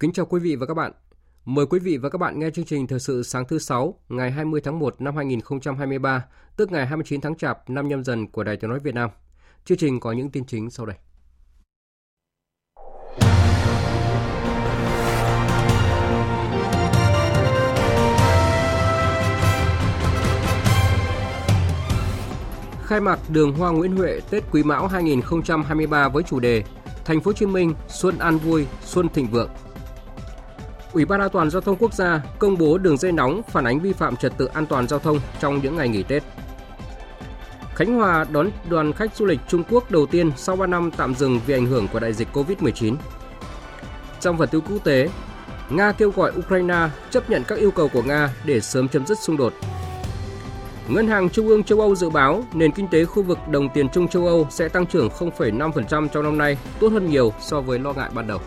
Kính chào quý vị và các bạn. Mời quý vị và các bạn nghe chương trình Thời sự sáng thứ 6 ngày 20 tháng 1 năm 2023, tức ngày 29 tháng Chạp năm nhâm dần của Đài Tiếng Nói Việt Nam. Chương trình có những tin chính sau đây. Khai mạc đường hoa Nguyễn Huệ Tết Quý Mão 2023 với chủ đề Thành phố Hồ Chí Minh xuân an vui, xuân thịnh vượng. Ủy ban An toàn giao thông quốc gia công bố đường dây nóng phản ánh vi phạm trật tự an toàn giao thông trong những ngày nghỉ Tết. Khánh Hòa đón đoàn khách du lịch Trung Quốc đầu tiên sau 3 năm tạm dừng vì ảnh hưởng của đại dịch Covid-19. Trong phần tin quốc tế, Nga kêu gọi Ukraine chấp nhận các yêu cầu của Nga để sớm chấm dứt xung đột. Ngân hàng Trung ương châu Âu dự báo nền kinh tế khu vực đồng tiền chung châu Âu sẽ tăng trưởng 0,5% trong năm nay, tốt hơn nhiều so với lo ngại ban đầu.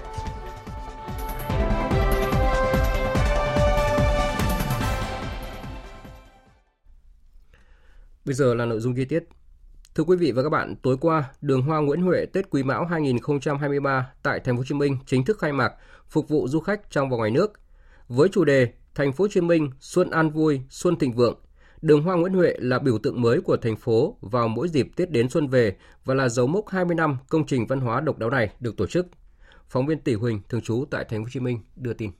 Bây giờ là nội dung chi tiết. Thưa quý vị và các bạn, tối qua, đường hoa Nguyễn Huệ Tết Quý Mão 2023 tại Thành phố Hồ Chí Minh chính thức khai mạc, phục vụ du khách trong và ngoài nước. Với chủ đề Thành phố Hồ Chí Minh xuân an vui, xuân thịnh vượng, đường hoa Nguyễn Huệ là biểu tượng mới của thành phố vào mỗi dịp Tết đến xuân về và là dấu mốc 20 năm công trình văn hóa độc đáo này được tổ chức. Phóng viên Tỷ Huỳnh thường trú tại Thành phố Hồ Chí Minh đưa tin.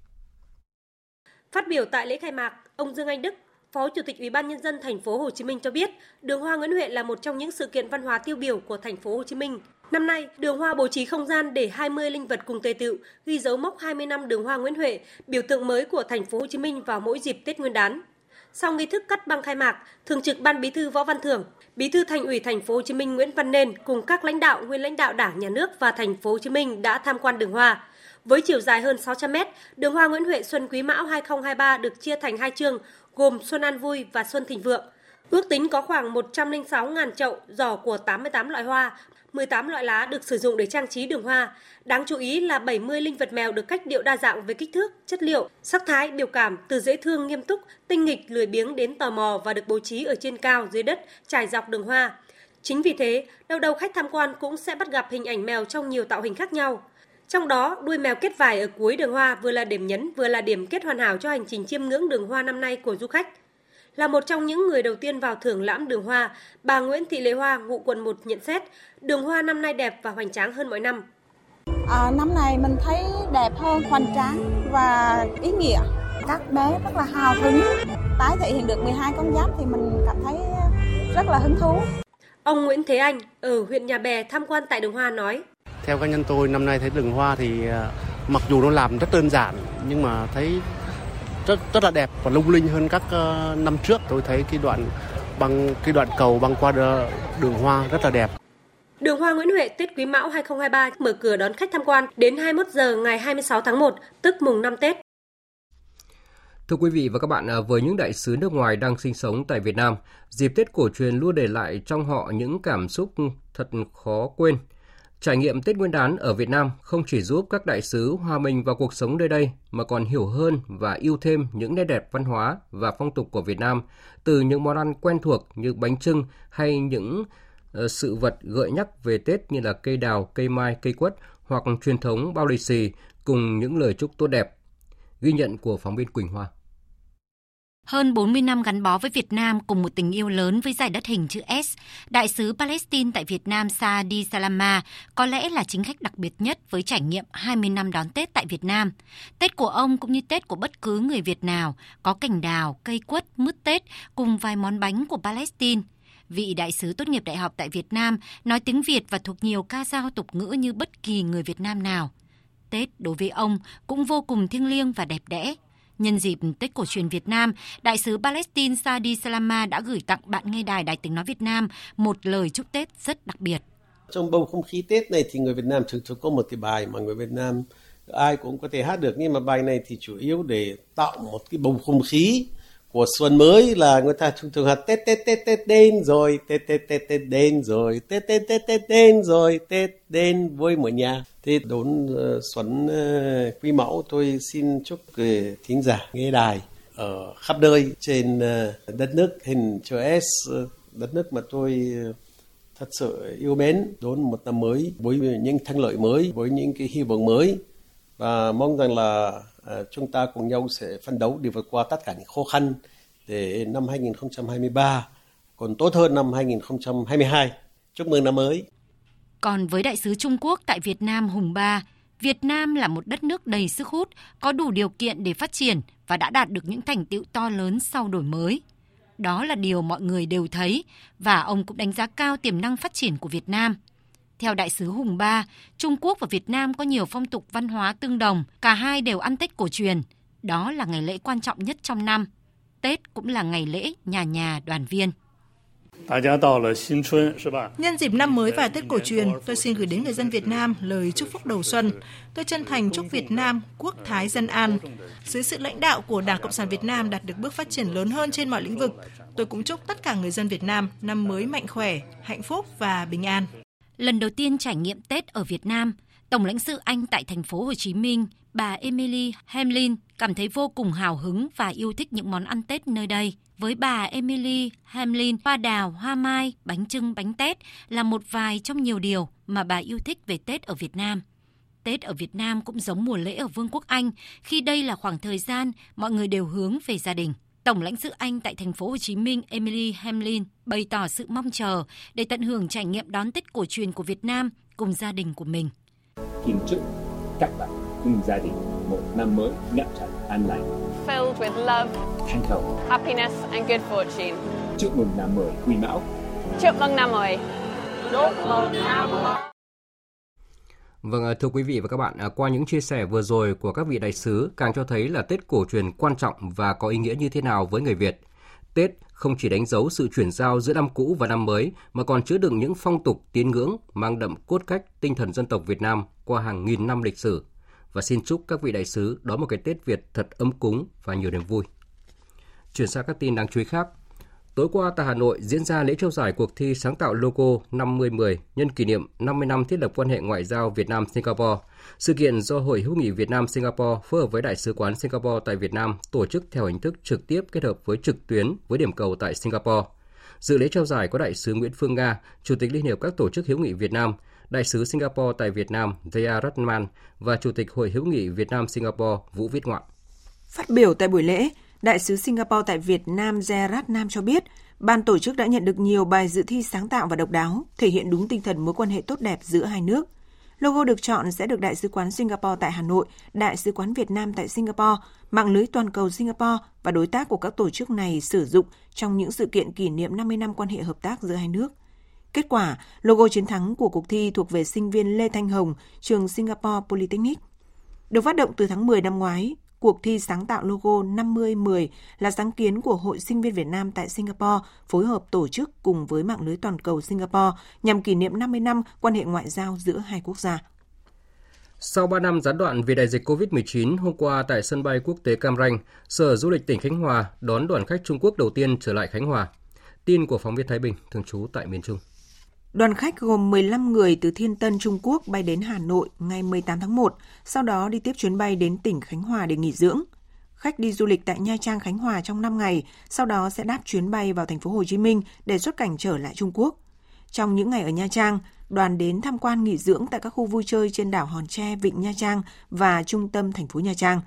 Phát biểu tại lễ khai mạc, ông Dương Anh Đức, Phó Chủ tịch Ủy ban nhân dân thành phố Hồ Chí Minh cho biết, Đường Hoa Nguyễn Huệ là một trong những sự kiện văn hóa tiêu biểu của thành phố Hồ Chí Minh. Năm nay, Đường Hoa bố trí không gian để 20 linh vật cùng tề tựu, ghi dấu mốc 20 năm Đường Hoa Nguyễn Huệ, biểu tượng mới của thành phố Hồ Chí Minh vào mỗi dịp Tết Nguyên đán. Sau nghi thức cắt băng khai mạc, Thường trực Ban Bí thư Võ Văn Thưởng, Bí thư Thành ủy Thành phố Hồ Chí Minh Nguyễn Văn Nên cùng các lãnh đạo nguyên lãnh đạo Đảng, Nhà nước và Thành phố Hồ Chí Minh đã tham quan đường hoa. Với chiều dài hơn 600 mét, đường hoa Nguyễn Huệ Xuân Quý Mão 2023 được chia thành hai chương gồm Xuân An Vui và Xuân Thịnh Vượng. Ước tính có khoảng 106.000 chậu giỏ của 88 loại hoa, 18 loại lá được sử dụng để trang trí đường hoa. Đáng chú ý là 70 linh vật mèo được cách điệu đa dạng về kích thước, chất liệu, sắc thái, biểu cảm từ dễ thương nghiêm túc, tinh nghịch, lười biếng đến tò mò và được bố trí ở trên cao, dưới đất, trải dọc đường hoa. Chính vì thế, đầu đầu khách tham quan cũng sẽ bắt gặp hình ảnh mèo trong nhiều tạo hình khác nhau. Trong đó, đuôi mèo kết vải ở cuối đường hoa vừa là điểm nhấn vừa là điểm kết hoàn hảo cho hành trình chiêm ngưỡng đường hoa năm nay của du khách. Là một trong những người đầu tiên vào thưởng lãm đường hoa, bà Nguyễn Thị Lệ Hoa, ngụ quận 1 nhận xét, đường hoa năm nay đẹp và hoành tráng hơn mọi năm. À, năm nay mình thấy đẹp hơn, hoành tráng và ý nghĩa. Các bé rất là hào hứng, tái thể hiện được 12 con giáp thì mình cảm thấy rất là hứng thú. Ông Nguyễn Thế Anh ở huyện Nhà Bè tham quan tại đường hoa nói. Theo cá nhân tôi năm nay thấy đường hoa thì mặc dù nó làm rất đơn giản nhưng mà thấy rất rất là đẹp và lung linh hơn các năm trước. Tôi thấy cái đoạn băng cái đoạn cầu băng qua đường hoa rất là đẹp. Đường Hoa Nguyễn Huệ Tết Quý Mão 2023 mở cửa đón khách tham quan đến 21 giờ ngày 26 tháng 1, tức mùng 5 Tết. Thưa quý vị và các bạn, với những đại sứ nước ngoài đang sinh sống tại Việt Nam, dịp Tết cổ truyền luôn để lại trong họ những cảm xúc thật khó quên. Trải nghiệm Tết Nguyên đán ở Việt Nam không chỉ giúp các đại sứ hòa mình vào cuộc sống nơi đây mà còn hiểu hơn và yêu thêm những nét đẹp văn hóa và phong tục của Việt Nam từ những món ăn quen thuộc như bánh trưng hay những ờ, sự vật gợi nhắc về Tết như là cây đào, cây mai, cây quất hoặc truyền thống bao lì xì cùng những lời chúc tốt đẹp. Ghi nhận của phóng viên Quỳnh Hoa. Hơn 40 năm gắn bó với Việt Nam cùng một tình yêu lớn với giải đất hình chữ S, đại sứ Palestine tại Việt Nam Saadi Salama có lẽ là chính khách đặc biệt nhất với trải nghiệm 20 năm đón Tết tại Việt Nam. Tết của ông cũng như Tết của bất cứ người Việt nào có cành đào, cây quất, mứt Tết cùng vài món bánh của Palestine. Vị đại sứ tốt nghiệp đại học tại Việt Nam nói tiếng Việt và thuộc nhiều ca dao tục ngữ như bất kỳ người Việt Nam nào. Tết đối với ông cũng vô cùng thiêng liêng và đẹp đẽ. Nhân dịp Tết cổ truyền Việt Nam, Đại sứ Palestine Sadi Salama đã gửi tặng bạn nghe đài Đài tiếng nói Việt Nam một lời chúc Tết rất đặc biệt. Trong bầu không khí Tết này thì người Việt Nam thường thường có một cái bài mà người Việt Nam ai cũng có thể hát được nhưng mà bài này thì chủ yếu để tạo một cái bầu không khí của xuân mới là người ta thường thường hát tết tết tết tết đến rồi tết tết tết tết đến rồi tết tết tết tết đến rồi tết đến với mọi nhà. Thì đón uh, ờ, xuân uh, quý mẫu tôi xin chúc uh, thính giả nghe đài ở khắp nơi trên đất nước. Hình chữ S đất nước mà tôi thật sự yêu mến. Đón một năm mới với những thắng lợi mới với những cái hy vọng mới. Và mong rằng là Ờ, chúng ta cùng nhau sẽ phấn đấu để vượt qua tất cả những khó khăn để năm 2023 còn tốt hơn năm 2022. Chúc mừng năm mới. Còn với đại sứ Trung Quốc tại Việt Nam Hùng Ba, Việt Nam là một đất nước đầy sức hút, có đủ điều kiện để phát triển và đã đạt được những thành tựu to lớn sau đổi mới. Đó là điều mọi người đều thấy và ông cũng đánh giá cao tiềm năng phát triển của Việt Nam – theo đại sứ Hùng Ba, Trung Quốc và Việt Nam có nhiều phong tục văn hóa tương đồng, cả hai đều ăn Tết cổ truyền. Đó là ngày lễ quan trọng nhất trong năm. Tết cũng là ngày lễ nhà nhà đoàn viên. Nhân dịp năm mới và Tết cổ truyền, tôi xin gửi đến người dân Việt Nam lời chúc phúc đầu xuân. Tôi chân thành chúc Việt Nam quốc thái dân an. Dưới sự lãnh đạo của Đảng Cộng sản Việt Nam đạt được bước phát triển lớn hơn trên mọi lĩnh vực. Tôi cũng chúc tất cả người dân Việt Nam năm mới mạnh khỏe, hạnh phúc và bình an lần đầu tiên trải nghiệm Tết ở Việt Nam, Tổng lãnh sự Anh tại thành phố Hồ Chí Minh, bà Emily Hamlin cảm thấy vô cùng hào hứng và yêu thích những món ăn Tết nơi đây. Với bà Emily Hamlin, hoa đào, hoa mai, bánh trưng, bánh Tết là một vài trong nhiều điều mà bà yêu thích về Tết ở Việt Nam. Tết ở Việt Nam cũng giống mùa lễ ở Vương quốc Anh, khi đây là khoảng thời gian mọi người đều hướng về gia đình. Tổng lãnh sự Anh tại thành phố Hồ Chí Minh Emily Hamlin bày tỏ sự mong chờ để tận hưởng trải nghiệm đón Tết cổ truyền của Việt Nam cùng gia đình của mình. Kính chúc các bạn cùng gia đình một năm mới ngập tràn an lành. Filled with love, thành công, happiness and good fortune. Chúc mừng năm mới Quý Mão. Chúc mừng năm mới. Chúc mừng năm mới. Vâng, à, thưa quý vị và các bạn, à, qua những chia sẻ vừa rồi của các vị đại sứ càng cho thấy là Tết cổ truyền quan trọng và có ý nghĩa như thế nào với người Việt. Tết không chỉ đánh dấu sự chuyển giao giữa năm cũ và năm mới mà còn chứa đựng những phong tục tín ngưỡng mang đậm cốt cách tinh thần dân tộc Việt Nam qua hàng nghìn năm lịch sử. Và xin chúc các vị đại sứ đón một cái Tết Việt thật ấm cúng và nhiều niềm vui. Chuyển sang các tin đáng chú ý khác. Tối qua tại Hà Nội diễn ra lễ trao giải cuộc thi sáng tạo logo 5010 nhân kỷ niệm 50 năm thiết lập quan hệ ngoại giao Việt Nam Singapore. Sự kiện do Hội hữu nghị Việt Nam Singapore phối hợp với Đại sứ quán Singapore tại Việt Nam tổ chức theo hình thức trực tiếp kết hợp với trực tuyến với điểm cầu tại Singapore. Dự lễ trao giải có Đại sứ Nguyễn Phương Nga, Chủ tịch Liên hiệp các tổ chức hữu nghị Việt Nam, Đại sứ Singapore tại Việt Nam Jaya Ratman và Chủ tịch Hội hữu nghị Việt Nam Singapore Vũ Viết Ngoạn. Phát biểu tại buổi lễ, Đại sứ Singapore tại Việt Nam Gerard Nam cho biết, ban tổ chức đã nhận được nhiều bài dự thi sáng tạo và độc đáo, thể hiện đúng tinh thần mối quan hệ tốt đẹp giữa hai nước. Logo được chọn sẽ được Đại sứ quán Singapore tại Hà Nội, Đại sứ quán Việt Nam tại Singapore, mạng lưới toàn cầu Singapore và đối tác của các tổ chức này sử dụng trong những sự kiện kỷ niệm 50 năm quan hệ hợp tác giữa hai nước. Kết quả, logo chiến thắng của cuộc thi thuộc về sinh viên Lê Thanh Hồng, trường Singapore Polytechnic. Được phát động từ tháng 10 năm ngoái, Cuộc thi sáng tạo logo 50-10 là sáng kiến của Hội Sinh viên Việt Nam tại Singapore phối hợp tổ chức cùng với mạng lưới toàn cầu Singapore nhằm kỷ niệm 50 năm quan hệ ngoại giao giữa hai quốc gia. Sau 3 năm gián đoạn vì đại dịch COVID-19, hôm qua tại sân bay quốc tế Cam Ranh, Sở Du lịch tỉnh Khánh Hòa đón đoàn khách Trung Quốc đầu tiên trở lại Khánh Hòa. Tin của phóng viên Thái Bình, thường trú tại miền Trung. Đoàn khách gồm 15 người từ Thiên Tân, Trung Quốc bay đến Hà Nội ngày 18 tháng 1, sau đó đi tiếp chuyến bay đến tỉnh Khánh Hòa để nghỉ dưỡng. Khách đi du lịch tại Nha Trang, Khánh Hòa trong 5 ngày, sau đó sẽ đáp chuyến bay vào thành phố Hồ Chí Minh để xuất cảnh trở lại Trung Quốc. Trong những ngày ở Nha Trang, đoàn đến tham quan nghỉ dưỡng tại các khu vui chơi trên đảo Hòn Tre, Vịnh Nha Trang và trung tâm thành phố Nha Trang.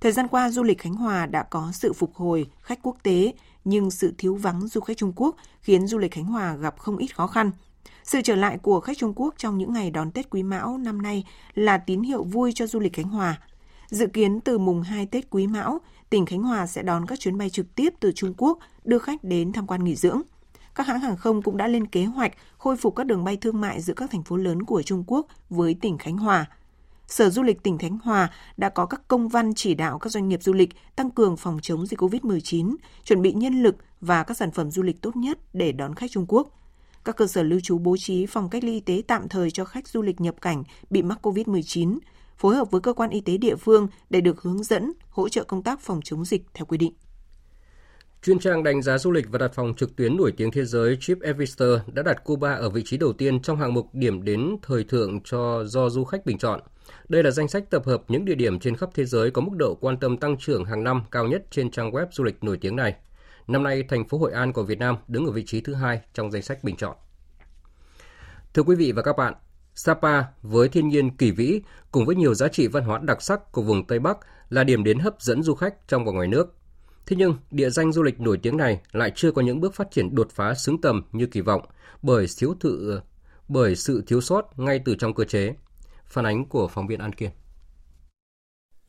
Thời gian qua, du lịch Khánh Hòa đã có sự phục hồi khách quốc tế, nhưng sự thiếu vắng du khách Trung Quốc khiến du lịch Khánh Hòa gặp không ít khó khăn – sự trở lại của khách Trung Quốc trong những ngày đón Tết Quý Mão năm nay là tín hiệu vui cho du lịch Khánh Hòa. Dự kiến từ mùng 2 Tết Quý Mão, tỉnh Khánh Hòa sẽ đón các chuyến bay trực tiếp từ Trung Quốc đưa khách đến tham quan nghỉ dưỡng. các hãng hàng không cũng đã lên kế hoạch khôi phục các đường bay thương mại giữa các thành phố lớn của Trung Quốc với tỉnh Khánh Hòa. Sở Du lịch tỉnh Khánh Hòa đã có các công văn chỉ đạo các doanh nghiệp du lịch tăng cường phòng chống dịch COVID-19, chuẩn bị nhân lực và các sản phẩm du lịch tốt nhất để đón khách Trung Quốc. Các cơ sở lưu trú bố trí phòng cách ly y tế tạm thời cho khách du lịch nhập cảnh bị mắc COVID-19, phối hợp với cơ quan y tế địa phương để được hướng dẫn, hỗ trợ công tác phòng chống dịch theo quy định. Chuyên trang đánh giá du lịch và đặt phòng trực tuyến nổi tiếng thế giới TripAdvisor đã đặt Cuba ở vị trí đầu tiên trong hạng mục điểm đến thời thượng cho do du khách bình chọn. Đây là danh sách tập hợp những địa điểm trên khắp thế giới có mức độ quan tâm tăng trưởng hàng năm cao nhất trên trang web du lịch nổi tiếng này. Năm nay, thành phố Hội An của Việt Nam đứng ở vị trí thứ hai trong danh sách bình chọn. Thưa quý vị và các bạn, Sapa với thiên nhiên kỳ vĩ cùng với nhiều giá trị văn hóa đặc sắc của vùng Tây Bắc là điểm đến hấp dẫn du khách trong và ngoài nước. Thế nhưng, địa danh du lịch nổi tiếng này lại chưa có những bước phát triển đột phá xứng tầm như kỳ vọng bởi thiếu thự bởi sự thiếu sót ngay từ trong cơ chế. Phản ánh của phóng viên An Kiên.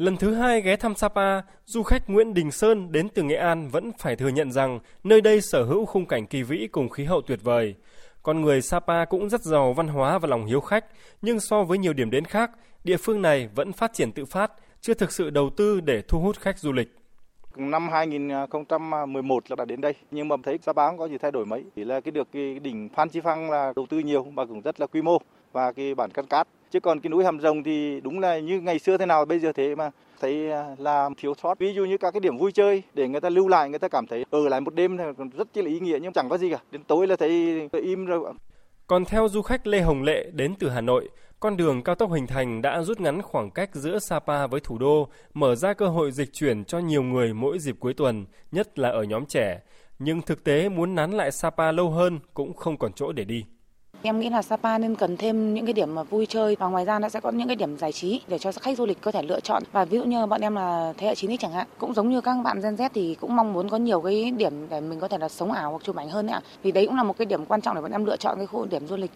Lần thứ hai ghé thăm Sapa, du khách Nguyễn Đình Sơn đến từ Nghệ An vẫn phải thừa nhận rằng nơi đây sở hữu khung cảnh kỳ vĩ cùng khí hậu tuyệt vời. Con người Sapa cũng rất giàu văn hóa và lòng hiếu khách, nhưng so với nhiều điểm đến khác, địa phương này vẫn phát triển tự phát, chưa thực sự đầu tư để thu hút khách du lịch. Năm 2011 là đã đến đây, nhưng mà thấy Sapa không có gì thay đổi mấy. Chỉ là cái được cái đỉnh Phan Chi Phăng là đầu tư nhiều và cũng rất là quy mô và cái bản cắt cát. Chứ còn cái núi Hàm Rồng thì đúng là như ngày xưa thế nào bây giờ thế mà thấy à, là thiếu sót. Ví dụ như các cái điểm vui chơi để người ta lưu lại, người ta cảm thấy ở lại một đêm rất là ý nghĩa nhưng chẳng có gì cả. Đến tối là thấy im rồi. Còn theo du khách Lê Hồng Lệ đến từ Hà Nội, con đường cao tốc hình thành đã rút ngắn khoảng cách giữa Sapa với thủ đô, mở ra cơ hội dịch chuyển cho nhiều người mỗi dịp cuối tuần, nhất là ở nhóm trẻ. Nhưng thực tế muốn nán lại Sapa lâu hơn cũng không còn chỗ để đi. Em nghĩ là Sapa nên cần thêm những cái điểm mà vui chơi và ngoài ra nó sẽ có những cái điểm giải trí để cho khách du lịch có thể lựa chọn. Và ví dụ như bọn em là thế hệ 9X chẳng hạn, cũng giống như các bạn Gen Z thì cũng mong muốn có nhiều cái điểm để mình có thể là sống ảo hoặc chụp ảnh hơn ạ. Vì đấy cũng là một cái điểm quan trọng để bọn em lựa chọn cái khu điểm du lịch.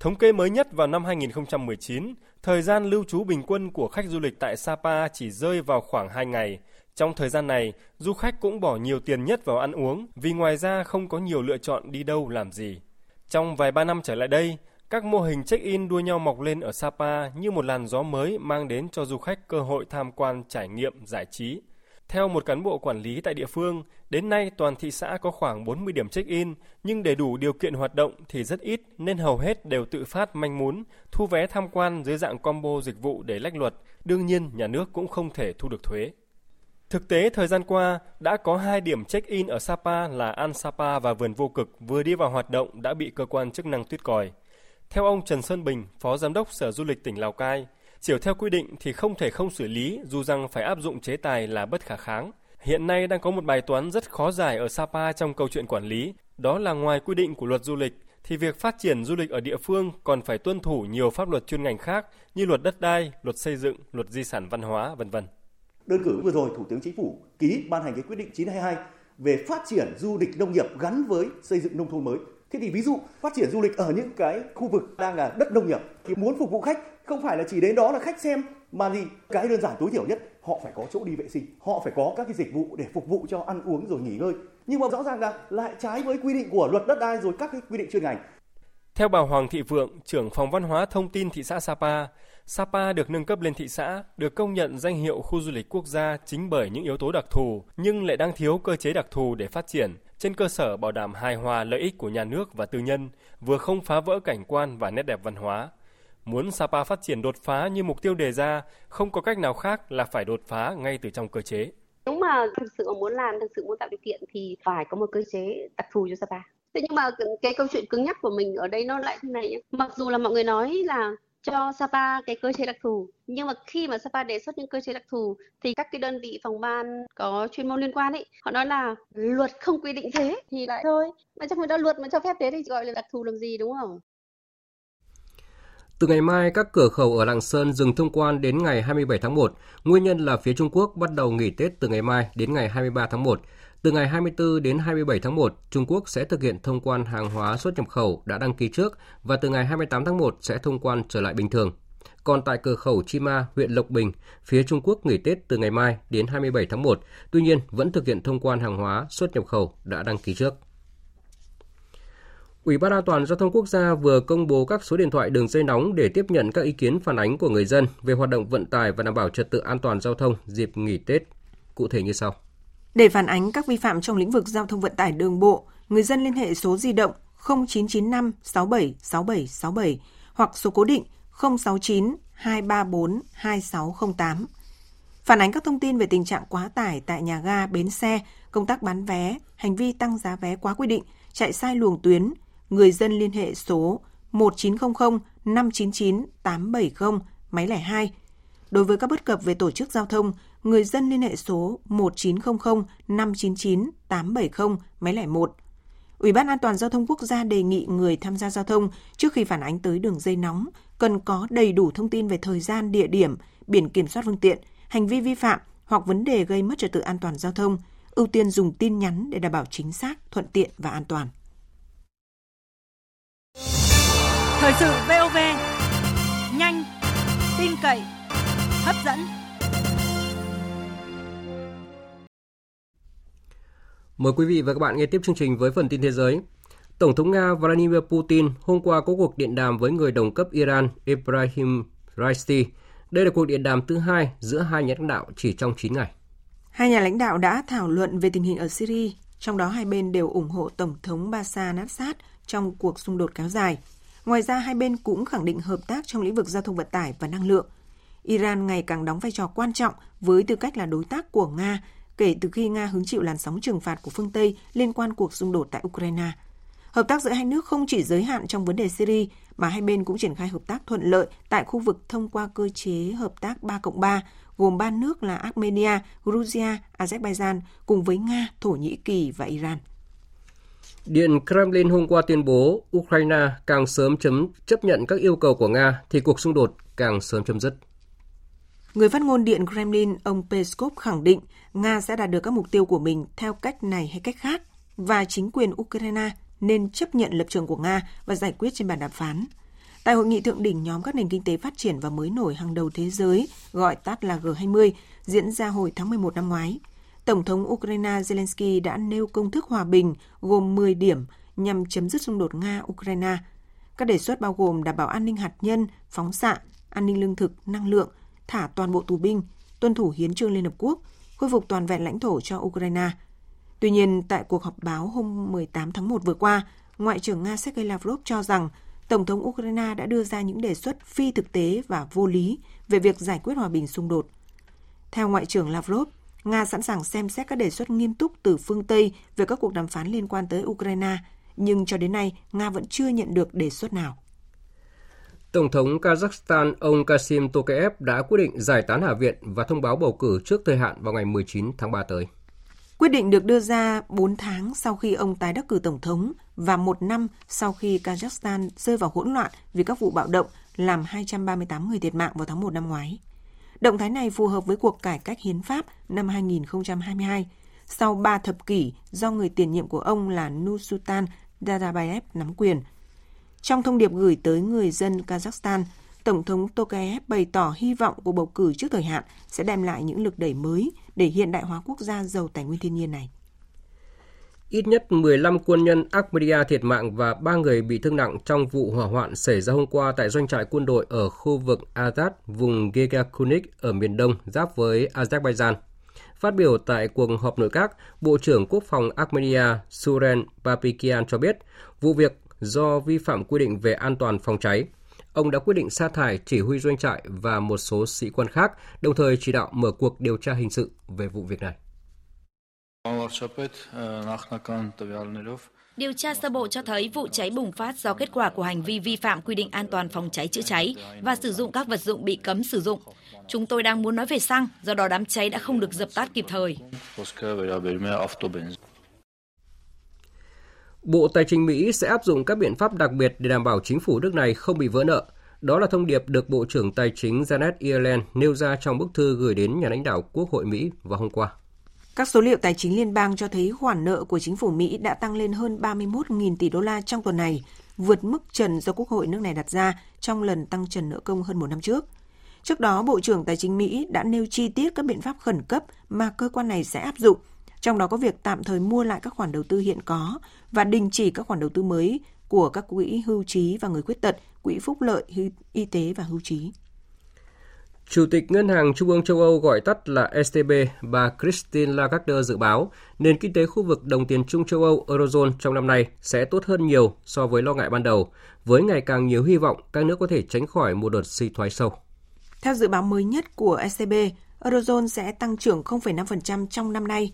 Thống kê mới nhất vào năm 2019, thời gian lưu trú bình quân của khách du lịch tại Sapa chỉ rơi vào khoảng 2 ngày. Trong thời gian này, du khách cũng bỏ nhiều tiền nhất vào ăn uống vì ngoài ra không có nhiều lựa chọn đi đâu làm gì. Trong vài ba năm trở lại đây, các mô hình check-in đua nhau mọc lên ở Sapa như một làn gió mới mang đến cho du khách cơ hội tham quan trải nghiệm giải trí. Theo một cán bộ quản lý tại địa phương, đến nay toàn thị xã có khoảng 40 điểm check-in, nhưng để đủ điều kiện hoạt động thì rất ít nên hầu hết đều tự phát manh mún, thu vé tham quan dưới dạng combo dịch vụ để lách luật. Đương nhiên, nhà nước cũng không thể thu được thuế. Thực tế, thời gian qua, đã có hai điểm check-in ở Sapa là An Sapa và Vườn Vô Cực vừa đi vào hoạt động đã bị cơ quan chức năng tuyết còi. Theo ông Trần Sơn Bình, Phó Giám đốc Sở Du lịch tỉnh Lào Cai, chiều theo quy định thì không thể không xử lý dù rằng phải áp dụng chế tài là bất khả kháng. Hiện nay đang có một bài toán rất khó giải ở Sapa trong câu chuyện quản lý, đó là ngoài quy định của luật du lịch thì việc phát triển du lịch ở địa phương còn phải tuân thủ nhiều pháp luật chuyên ngành khác như luật đất đai, luật xây dựng, luật di sản văn hóa, vân vân. Đơn cử vừa rồi Thủ tướng Chính phủ ký ban hành cái quyết định 922 về phát triển du lịch nông nghiệp gắn với xây dựng nông thôn mới. Thế thì ví dụ phát triển du lịch ở những cái khu vực đang là đất nông nghiệp thì muốn phục vụ khách không phải là chỉ đến đó là khách xem mà gì cái đơn giản tối thiểu nhất họ phải có chỗ đi vệ sinh, họ phải có các cái dịch vụ để phục vụ cho ăn uống rồi nghỉ ngơi. Nhưng mà rõ ràng là lại trái với quy định của luật đất đai rồi các cái quy định chuyên ngành. Theo bà Hoàng Thị Vượng, trưởng phòng văn hóa thông tin thị xã Sapa, Sapa được nâng cấp lên thị xã, được công nhận danh hiệu khu du lịch quốc gia chính bởi những yếu tố đặc thù, nhưng lại đang thiếu cơ chế đặc thù để phát triển, trên cơ sở bảo đảm hài hòa lợi ích của nhà nước và tư nhân, vừa không phá vỡ cảnh quan và nét đẹp văn hóa. Muốn Sapa phát triển đột phá như mục tiêu đề ra, không có cách nào khác là phải đột phá ngay từ trong cơ chế. Nếu mà thực sự muốn làm, thực sự muốn tạo điều kiện thì phải có một cơ chế đặc thù cho Sapa. Thế nhưng mà cái câu chuyện cứng nhắc của mình ở đây nó lại thế này nhé. Mặc dù là mọi người nói là cho Sapa cái cơ chế đặc thù nhưng mà khi mà Sapa đề xuất những cơ chế đặc thù thì các cái đơn vị phòng ban có chuyên môn liên quan ấy họ nói là luật không quy định thế thì lại thôi mà trong khi đó luật mà cho phép thế thì gọi là đặc thù làm gì đúng không từ ngày mai, các cửa khẩu ở Lạng Sơn dừng thông quan đến ngày 27 tháng 1. Nguyên nhân là phía Trung Quốc bắt đầu nghỉ Tết từ ngày mai đến ngày 23 tháng 1. Từ ngày 24 đến 27 tháng 1, Trung Quốc sẽ thực hiện thông quan hàng hóa xuất nhập khẩu đã đăng ký trước và từ ngày 28 tháng 1 sẽ thông quan trở lại bình thường. Còn tại cửa khẩu Chi Ma, huyện Lộc Bình, phía Trung Quốc nghỉ Tết từ ngày mai đến 27 tháng 1, tuy nhiên vẫn thực hiện thông quan hàng hóa xuất nhập khẩu đã đăng ký trước. Ủy ban An toàn giao thông quốc gia vừa công bố các số điện thoại đường dây nóng để tiếp nhận các ý kiến phản ánh của người dân về hoạt động vận tải và đảm bảo trật tự an toàn giao thông dịp nghỉ Tết. Cụ thể như sau. Để phản ánh các vi phạm trong lĩnh vực giao thông vận tải đường bộ, người dân liên hệ số di động 0995 67 67 67 hoặc số cố định 069 234 2608. Phản ánh các thông tin về tình trạng quá tải tại nhà ga, bến xe, công tác bán vé, hành vi tăng giá vé quá quy định, chạy sai luồng tuyến, người dân liên hệ số 1900 599 870 máy lẻ 2. Đối với các bất cập về tổ chức giao thông, người dân liên hệ số 1900 599 870 máy lẻ 1. Ủy ban An toàn giao thông quốc gia đề nghị người tham gia giao thông trước khi phản ánh tới đường dây nóng cần có đầy đủ thông tin về thời gian, địa điểm, biển kiểm soát phương tiện, hành vi vi phạm hoặc vấn đề gây mất trật tự an toàn giao thông, ưu tiên dùng tin nhắn để đảm bảo chính xác, thuận tiện và an toàn. Thời sự VOV nhanh, tin cậy, hấp dẫn. Mời quý vị và các bạn nghe tiếp chương trình với phần tin thế giới. Tổng thống Nga Vladimir Putin hôm qua có cuộc điện đàm với người đồng cấp Iran Ibrahim Raisi. Đây là cuộc điện đàm thứ hai giữa hai nhà lãnh đạo chỉ trong 9 ngày. Hai nhà lãnh đạo đã thảo luận về tình hình ở Syria, trong đó hai bên đều ủng hộ Tổng thống Bashar al-Assad trong cuộc xung đột kéo dài. Ngoài ra, hai bên cũng khẳng định hợp tác trong lĩnh vực giao thông vận tải và năng lượng. Iran ngày càng đóng vai trò quan trọng với tư cách là đối tác của Nga kể từ khi Nga hứng chịu làn sóng trừng phạt của phương Tây liên quan cuộc xung đột tại Ukraine. Hợp tác giữa hai nước không chỉ giới hạn trong vấn đề Syria, mà hai bên cũng triển khai hợp tác thuận lợi tại khu vực thông qua cơ chế hợp tác 3 cộng 3, gồm ba nước là Armenia, Georgia, Azerbaijan cùng với Nga, Thổ Nhĩ Kỳ và Iran. Điện Kremlin hôm qua tuyên bố Ukraine càng sớm chấm chấp nhận các yêu cầu của Nga thì cuộc xung đột càng sớm chấm dứt. Người phát ngôn Điện Kremlin, ông Peskov khẳng định Nga sẽ đạt được các mục tiêu của mình theo cách này hay cách khác và chính quyền Ukraine nên chấp nhận lập trường của Nga và giải quyết trên bàn đàm phán. Tại hội nghị thượng đỉnh nhóm các nền kinh tế phát triển và mới nổi hàng đầu thế giới, gọi tắt là G20, diễn ra hồi tháng 11 năm ngoái, Tổng thống Ukraine Zelensky đã nêu công thức hòa bình gồm 10 điểm nhằm chấm dứt xung đột Nga-Ukraine. Các đề xuất bao gồm đảm bảo an ninh hạt nhân, phóng xạ, an ninh lương thực, năng lượng, thả toàn bộ tù binh, tuân thủ hiến trương Liên Hợp Quốc, khôi phục toàn vẹn lãnh thổ cho Ukraine. Tuy nhiên, tại cuộc họp báo hôm 18 tháng 1 vừa qua, Ngoại trưởng Nga Sergei Lavrov cho rằng Tổng thống Ukraine đã đưa ra những đề xuất phi thực tế và vô lý về việc giải quyết hòa bình xung đột. Theo Ngoại trưởng Lavrov, Nga sẵn sàng xem xét các đề xuất nghiêm túc từ phương Tây về các cuộc đàm phán liên quan tới Ukraine, nhưng cho đến nay Nga vẫn chưa nhận được đề xuất nào. Tổng thống Kazakhstan ông Kasim Tokayev đã quyết định giải tán Hạ viện và thông báo bầu cử trước thời hạn vào ngày 19 tháng 3 tới. Quyết định được đưa ra 4 tháng sau khi ông tái đắc cử tổng thống và một năm sau khi Kazakhstan rơi vào hỗn loạn vì các vụ bạo động làm 238 người thiệt mạng vào tháng 1 năm ngoái. Động thái này phù hợp với cuộc cải cách hiến pháp năm 2022, sau 3 thập kỷ do người tiền nhiệm của ông là Nursultan Nazarbayev nắm quyền. Trong thông điệp gửi tới người dân Kazakhstan, Tổng thống Tokayev bày tỏ hy vọng cuộc bầu cử trước thời hạn sẽ đem lại những lực đẩy mới để hiện đại hóa quốc gia giàu tài nguyên thiên nhiên này. Ít nhất 15 quân nhân Armenia thiệt mạng và 3 người bị thương nặng trong vụ hỏa hoạn xảy ra hôm qua tại doanh trại quân đội ở khu vực Azad, vùng Gegakunik ở miền đông giáp với Azerbaijan. Phát biểu tại cuộc họp nội các, Bộ trưởng Quốc phòng Armenia Suren Papikian cho biết vụ việc do vi phạm quy định về an toàn phòng cháy. Ông đã quyết định sa thải chỉ huy doanh trại và một số sĩ quan khác, đồng thời chỉ đạo mở cuộc điều tra hình sự về vụ việc này. Điều tra sơ bộ cho thấy vụ cháy bùng phát do kết quả của hành vi vi phạm quy định an toàn phòng cháy chữa cháy và sử dụng các vật dụng bị cấm sử dụng. Chúng tôi đang muốn nói về xăng, do đó đám cháy đã không được dập tắt kịp thời. Bộ Tài chính Mỹ sẽ áp dụng các biện pháp đặc biệt để đảm bảo chính phủ nước này không bị vỡ nợ. Đó là thông điệp được Bộ trưởng Tài chính Janet Yellen nêu ra trong bức thư gửi đến nhà lãnh đạo Quốc hội Mỹ vào hôm qua. Các số liệu tài chính liên bang cho thấy khoản nợ của chính phủ Mỹ đã tăng lên hơn 31.000 tỷ đô la trong tuần này, vượt mức trần do Quốc hội nước này đặt ra trong lần tăng trần nợ công hơn một năm trước. Trước đó, Bộ trưởng Tài chính Mỹ đã nêu chi tiết các biện pháp khẩn cấp mà cơ quan này sẽ áp dụng, trong đó có việc tạm thời mua lại các khoản đầu tư hiện có và đình chỉ các khoản đầu tư mới của các quỹ hưu trí và người khuyết tật, quỹ phúc lợi, y tế và hưu trí. Chủ tịch Ngân hàng Trung ương châu Âu gọi tắt là STB, bà Christine Lagarde dự báo nền kinh tế khu vực đồng tiền chung châu Âu Eurozone trong năm nay sẽ tốt hơn nhiều so với lo ngại ban đầu, với ngày càng nhiều hy vọng các nước có thể tránh khỏi một đợt suy thoái sâu. Theo dự báo mới nhất của SCB, Eurozone sẽ tăng trưởng 0,5% trong năm nay.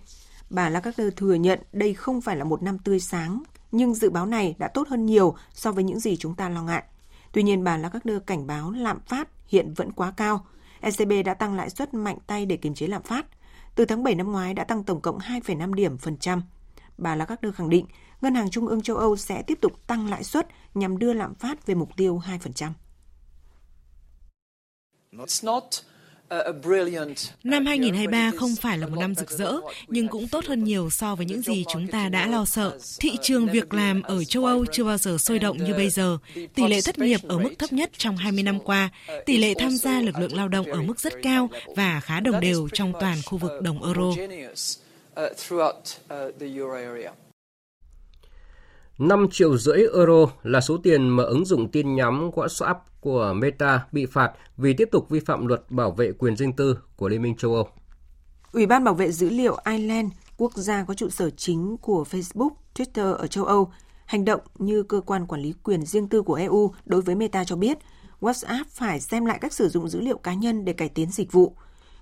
Bà Lagarde thừa nhận đây không phải là một năm tươi sáng, nhưng dự báo này đã tốt hơn nhiều so với những gì chúng ta lo ngại. Tuy nhiên, bà Lagarde cảnh báo lạm phát hiện vẫn quá cao. ECB đã tăng lãi suất mạnh tay để kiềm chế lạm phát. Từ tháng 7 năm ngoái đã tăng tổng cộng 2,5 điểm phần trăm. Bà Lagarde khẳng định, Ngân hàng Trung ương châu Âu sẽ tiếp tục tăng lãi suất nhằm đưa lạm phát về mục tiêu 2%. Năm 2023 không phải là một năm rực rỡ, nhưng cũng tốt hơn nhiều so với những gì chúng ta đã lo sợ. Thị trường việc làm ở châu Âu chưa bao giờ sôi động như bây giờ. Tỷ lệ thất nghiệp ở mức thấp nhất trong 20 năm qua. Tỷ lệ tham gia lực lượng lao động ở mức rất cao và khá đồng đều trong toàn khu vực đồng euro. 5 triệu rưỡi euro là số tiền mà ứng dụng tin nhắn WhatsApp của Meta bị phạt vì tiếp tục vi phạm luật bảo vệ quyền riêng tư của Liên minh châu Âu. Ủy ban bảo vệ dữ liệu Ireland, quốc gia có trụ sở chính của Facebook, Twitter ở châu Âu, hành động như cơ quan quản lý quyền riêng tư của EU đối với Meta cho biết WhatsApp phải xem lại cách sử dụng dữ liệu cá nhân để cải tiến dịch vụ.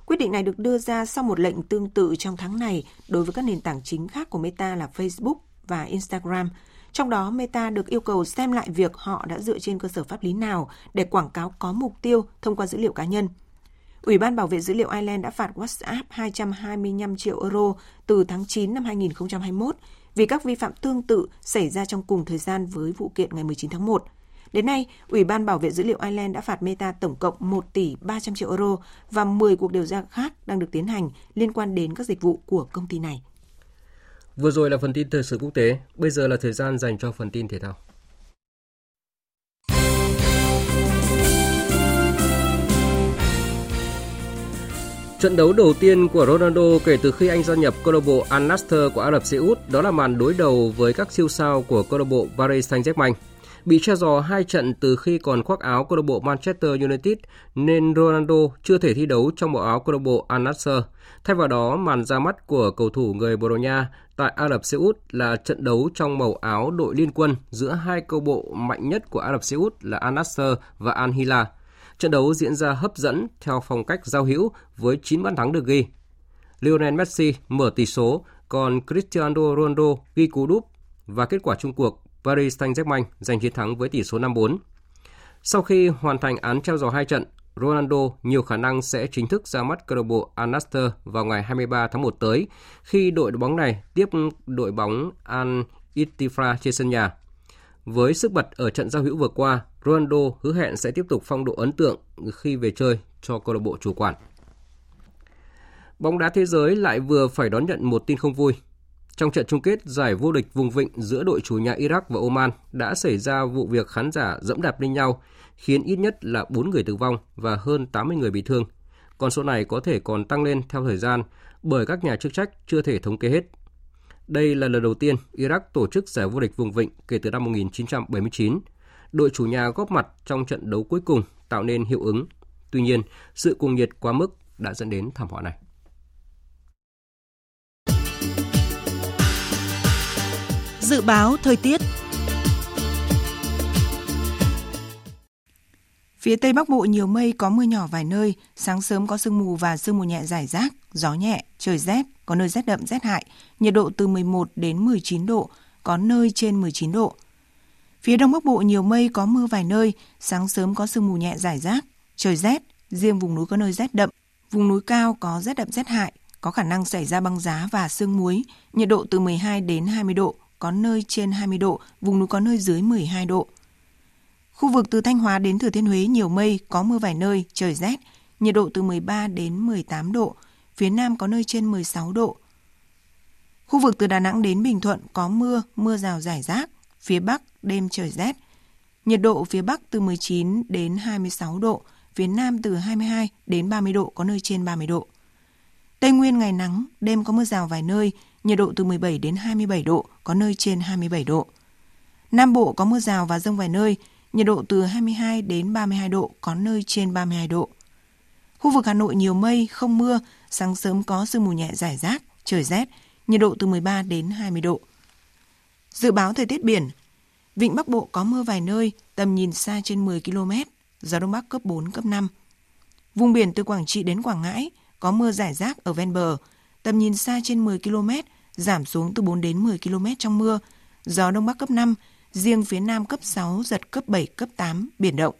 Quyết định này được đưa ra sau một lệnh tương tự trong tháng này đối với các nền tảng chính khác của Meta là Facebook và Instagram – trong đó, Meta được yêu cầu xem lại việc họ đã dựa trên cơ sở pháp lý nào để quảng cáo có mục tiêu thông qua dữ liệu cá nhân. Ủy ban bảo vệ dữ liệu Ireland đã phạt WhatsApp 225 triệu euro từ tháng 9 năm 2021 vì các vi phạm tương tự xảy ra trong cùng thời gian với vụ kiện ngày 19 tháng 1. Đến nay, Ủy ban bảo vệ dữ liệu Ireland đã phạt Meta tổng cộng 1 tỷ 300 triệu euro và 10 cuộc điều tra khác đang được tiến hành liên quan đến các dịch vụ của công ty này. Vừa rồi là phần tin thời sự quốc tế, bây giờ là thời gian dành cho phần tin thể thao. Trận đấu đầu tiên của Ronaldo kể từ khi anh gia nhập câu lạc bộ Al Nassr của Ả Rập Xê Út đó là màn đối đầu với các siêu sao của câu lạc bộ Paris Saint-Germain. Bị che giò hai trận từ khi còn khoác áo câu lạc bộ Manchester United nên Ronaldo chưa thể thi đấu trong bộ áo câu lạc bộ Al Nassr. Thay vào đó, màn ra mắt của cầu thủ người Bồ Đào Nha tại Ả Rập Xê Út là trận đấu trong màu áo đội liên quân giữa hai câu bộ mạnh nhất của Ả Rập Xê Út là Al Nassr và Al Hilal. Trận đấu diễn ra hấp dẫn theo phong cách giao hữu với 9 bàn thắng được ghi. Lionel Messi mở tỷ số, còn Cristiano Ronaldo ghi cú đúp và kết quả chung cuộc Paris Saint-Germain giành chiến thắng với tỷ số 5-4. Sau khi hoàn thành án treo giò hai trận, Ronaldo nhiều khả năng sẽ chính thức ra mắt câu lạc bộ Al Nassr vào ngày 23 tháng 1 tới khi đội bóng này tiếp đội bóng Al Ittifa trên sân nhà. Với sức bật ở trận giao hữu vừa qua, Ronaldo hứa hẹn sẽ tiếp tục phong độ ấn tượng khi về chơi cho câu lạc bộ chủ quản. Bóng đá thế giới lại vừa phải đón nhận một tin không vui. Trong trận chung kết giải vô địch vùng vịnh giữa đội chủ nhà Iraq và Oman đã xảy ra vụ việc khán giả dẫm đạp lên nhau khiến ít nhất là 4 người tử vong và hơn 80 người bị thương. Con số này có thể còn tăng lên theo thời gian bởi các nhà chức trách chưa thể thống kê hết. Đây là lần đầu tiên Iraq tổ chức giải vô địch vùng vịnh kể từ năm 1979. Đội chủ nhà góp mặt trong trận đấu cuối cùng tạo nên hiệu ứng. Tuy nhiên, sự cuồng nhiệt quá mức đã dẫn đến thảm họa này. Dự báo thời tiết Phía Tây Bắc Bộ nhiều mây có mưa nhỏ vài nơi, sáng sớm có sương mù và sương mù nhẹ rải rác, gió nhẹ, trời rét, có nơi rét đậm rét hại, nhiệt độ từ 11 đến 19 độ, có nơi trên 19 độ. Phía Đông Bắc Bộ nhiều mây có mưa vài nơi, sáng sớm có sương mù nhẹ rải rác, trời rét, riêng vùng núi có nơi rét đậm, vùng núi cao có rét đậm rét hại, có khả năng xảy ra băng giá và sương muối, nhiệt độ từ 12 đến 20 độ, có nơi trên 20 độ, vùng núi có nơi dưới 12 độ. Khu vực từ Thanh Hóa đến Thừa Thiên Huế nhiều mây, có mưa vài nơi, trời rét, nhiệt độ từ 13 đến 18 độ, phía Nam có nơi trên 16 độ. Khu vực từ Đà Nẵng đến Bình Thuận có mưa, mưa rào rải rác, phía Bắc đêm trời rét. Nhiệt độ phía Bắc từ 19 đến 26 độ, phía Nam từ 22 đến 30 độ, có nơi trên 30 độ. Tây Nguyên ngày nắng, đêm có mưa rào vài nơi, nhiệt độ từ 17 đến 27 độ, có nơi trên 27 độ. Nam Bộ có mưa rào và rông vài nơi, nhiệt độ từ 22 đến 32 độ, có nơi trên 32 độ. Khu vực Hà Nội nhiều mây, không mưa, sáng sớm có sương mù nhẹ rải rác, trời rét, nhiệt độ từ 13 đến 20 độ. Dự báo thời tiết biển, Vịnh Bắc Bộ có mưa vài nơi, tầm nhìn xa trên 10 km, gió Đông Bắc cấp 4, cấp 5. Vùng biển từ Quảng Trị đến Quảng Ngãi có mưa rải rác ở ven bờ, tầm nhìn xa trên 10 km, giảm xuống từ 4 đến 10 km trong mưa, gió Đông Bắc cấp 5, riêng phía Nam cấp 6, giật cấp 7, cấp 8, biển động.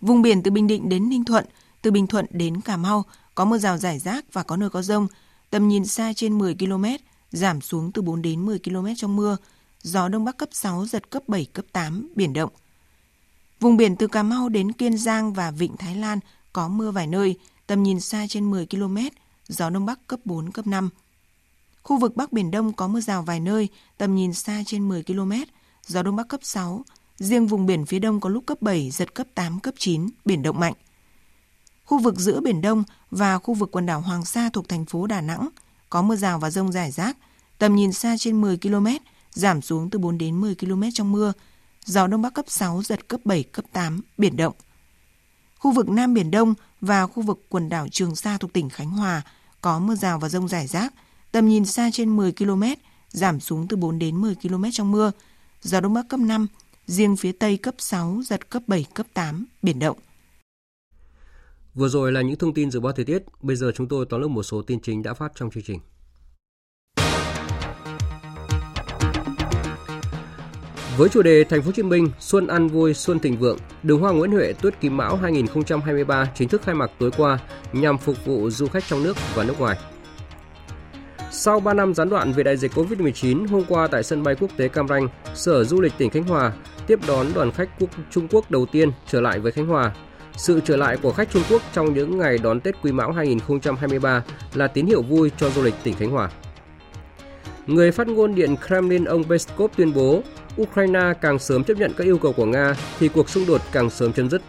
Vùng biển từ Bình Định đến Ninh Thuận, từ Bình Thuận đến Cà Mau có mưa rào rải rác và có nơi có rông, tầm nhìn xa trên 10 km, giảm xuống từ 4 đến 10 km trong mưa, gió Đông Bắc cấp 6, giật cấp 7, cấp 8, biển động. Vùng biển từ Cà Mau đến Kiên Giang và Vịnh Thái Lan có mưa vài nơi, tầm nhìn xa trên 10 km, gió Đông Bắc cấp 4, cấp 5. Khu vực Bắc Biển Đông có mưa rào vài nơi, tầm nhìn xa trên 10 km, gió Đông Bắc cấp 6. Riêng vùng biển phía Đông có lúc cấp 7, giật cấp 8, cấp 9, biển động mạnh. Khu vực giữa Biển Đông và khu vực quần đảo Hoàng Sa thuộc thành phố Đà Nẵng có mưa rào và rông rải rác, tầm nhìn xa trên 10 km, giảm xuống từ 4 đến 10 km trong mưa, gió Đông Bắc cấp 6, giật cấp 7, cấp 8, biển động. Khu vực Nam Biển Đông và khu vực quần đảo Trường Sa thuộc tỉnh Khánh Hòa có mưa rào và rông rải rác, tầm nhìn xa trên 10 km, giảm xuống từ 4 đến 10 km trong mưa, gió Đông Bắc cấp 5, riêng phía Tây cấp 6, giật cấp 7, cấp 8, biển động. Vừa rồi là những thông tin dự báo thời tiết, bây giờ chúng tôi tóm lược một số tin chính đã phát trong chương trình. Với chủ đề Thành phố Hồ Chí Minh Xuân an vui, xuân thịnh vượng, Đường Hoa Nguyễn Huệ Tuyết Kim Mão 2023 chính thức khai mạc tối qua nhằm phục vụ du khách trong nước và nước ngoài. Sau 3 năm gián đoạn vì đại dịch Covid-19, hôm qua tại sân bay quốc tế Cam Ranh, Sở Du lịch tỉnh Khánh Hòa tiếp đón đoàn khách quốc Trung Quốc đầu tiên trở lại với Khánh Hòa. Sự trở lại của khách Trung Quốc trong những ngày đón Tết Quý Mão 2023 là tín hiệu vui cho du lịch tỉnh Khánh Hòa. Người phát ngôn Điện Kremlin ông Peskov tuyên bố Ukraine càng sớm chấp nhận các yêu cầu của Nga thì cuộc xung đột càng sớm chấm dứt.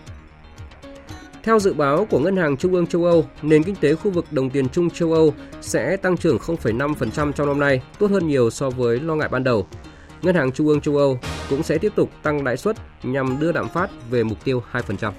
Theo dự báo của Ngân hàng Trung ương châu Âu, nền kinh tế khu vực đồng tiền chung châu Âu sẽ tăng trưởng 0,5% trong năm nay, tốt hơn nhiều so với lo ngại ban đầu. Ngân hàng Trung ương châu Âu cũng sẽ tiếp tục tăng lãi suất nhằm đưa lạm phát về mục tiêu 2%.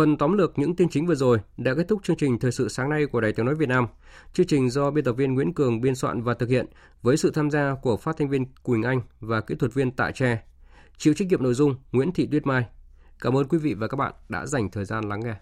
Phần tóm lược những tin chính vừa rồi đã kết thúc chương trình thời sự sáng nay của Đài Tiếng nói Việt Nam. Chương trình do biên tập viên Nguyễn Cường biên soạn và thực hiện với sự tham gia của phát thanh viên Quỳnh Anh và kỹ thuật viên Tạ Tre. Chịu trách nhiệm nội dung Nguyễn Thị Tuyết Mai. Cảm ơn quý vị và các bạn đã dành thời gian lắng nghe.